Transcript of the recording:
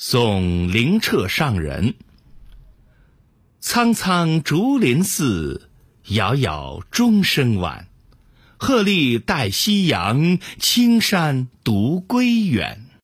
送灵澈上人。苍苍竹林寺杳杳钟声晚鹤唳带夕阳青山独归远。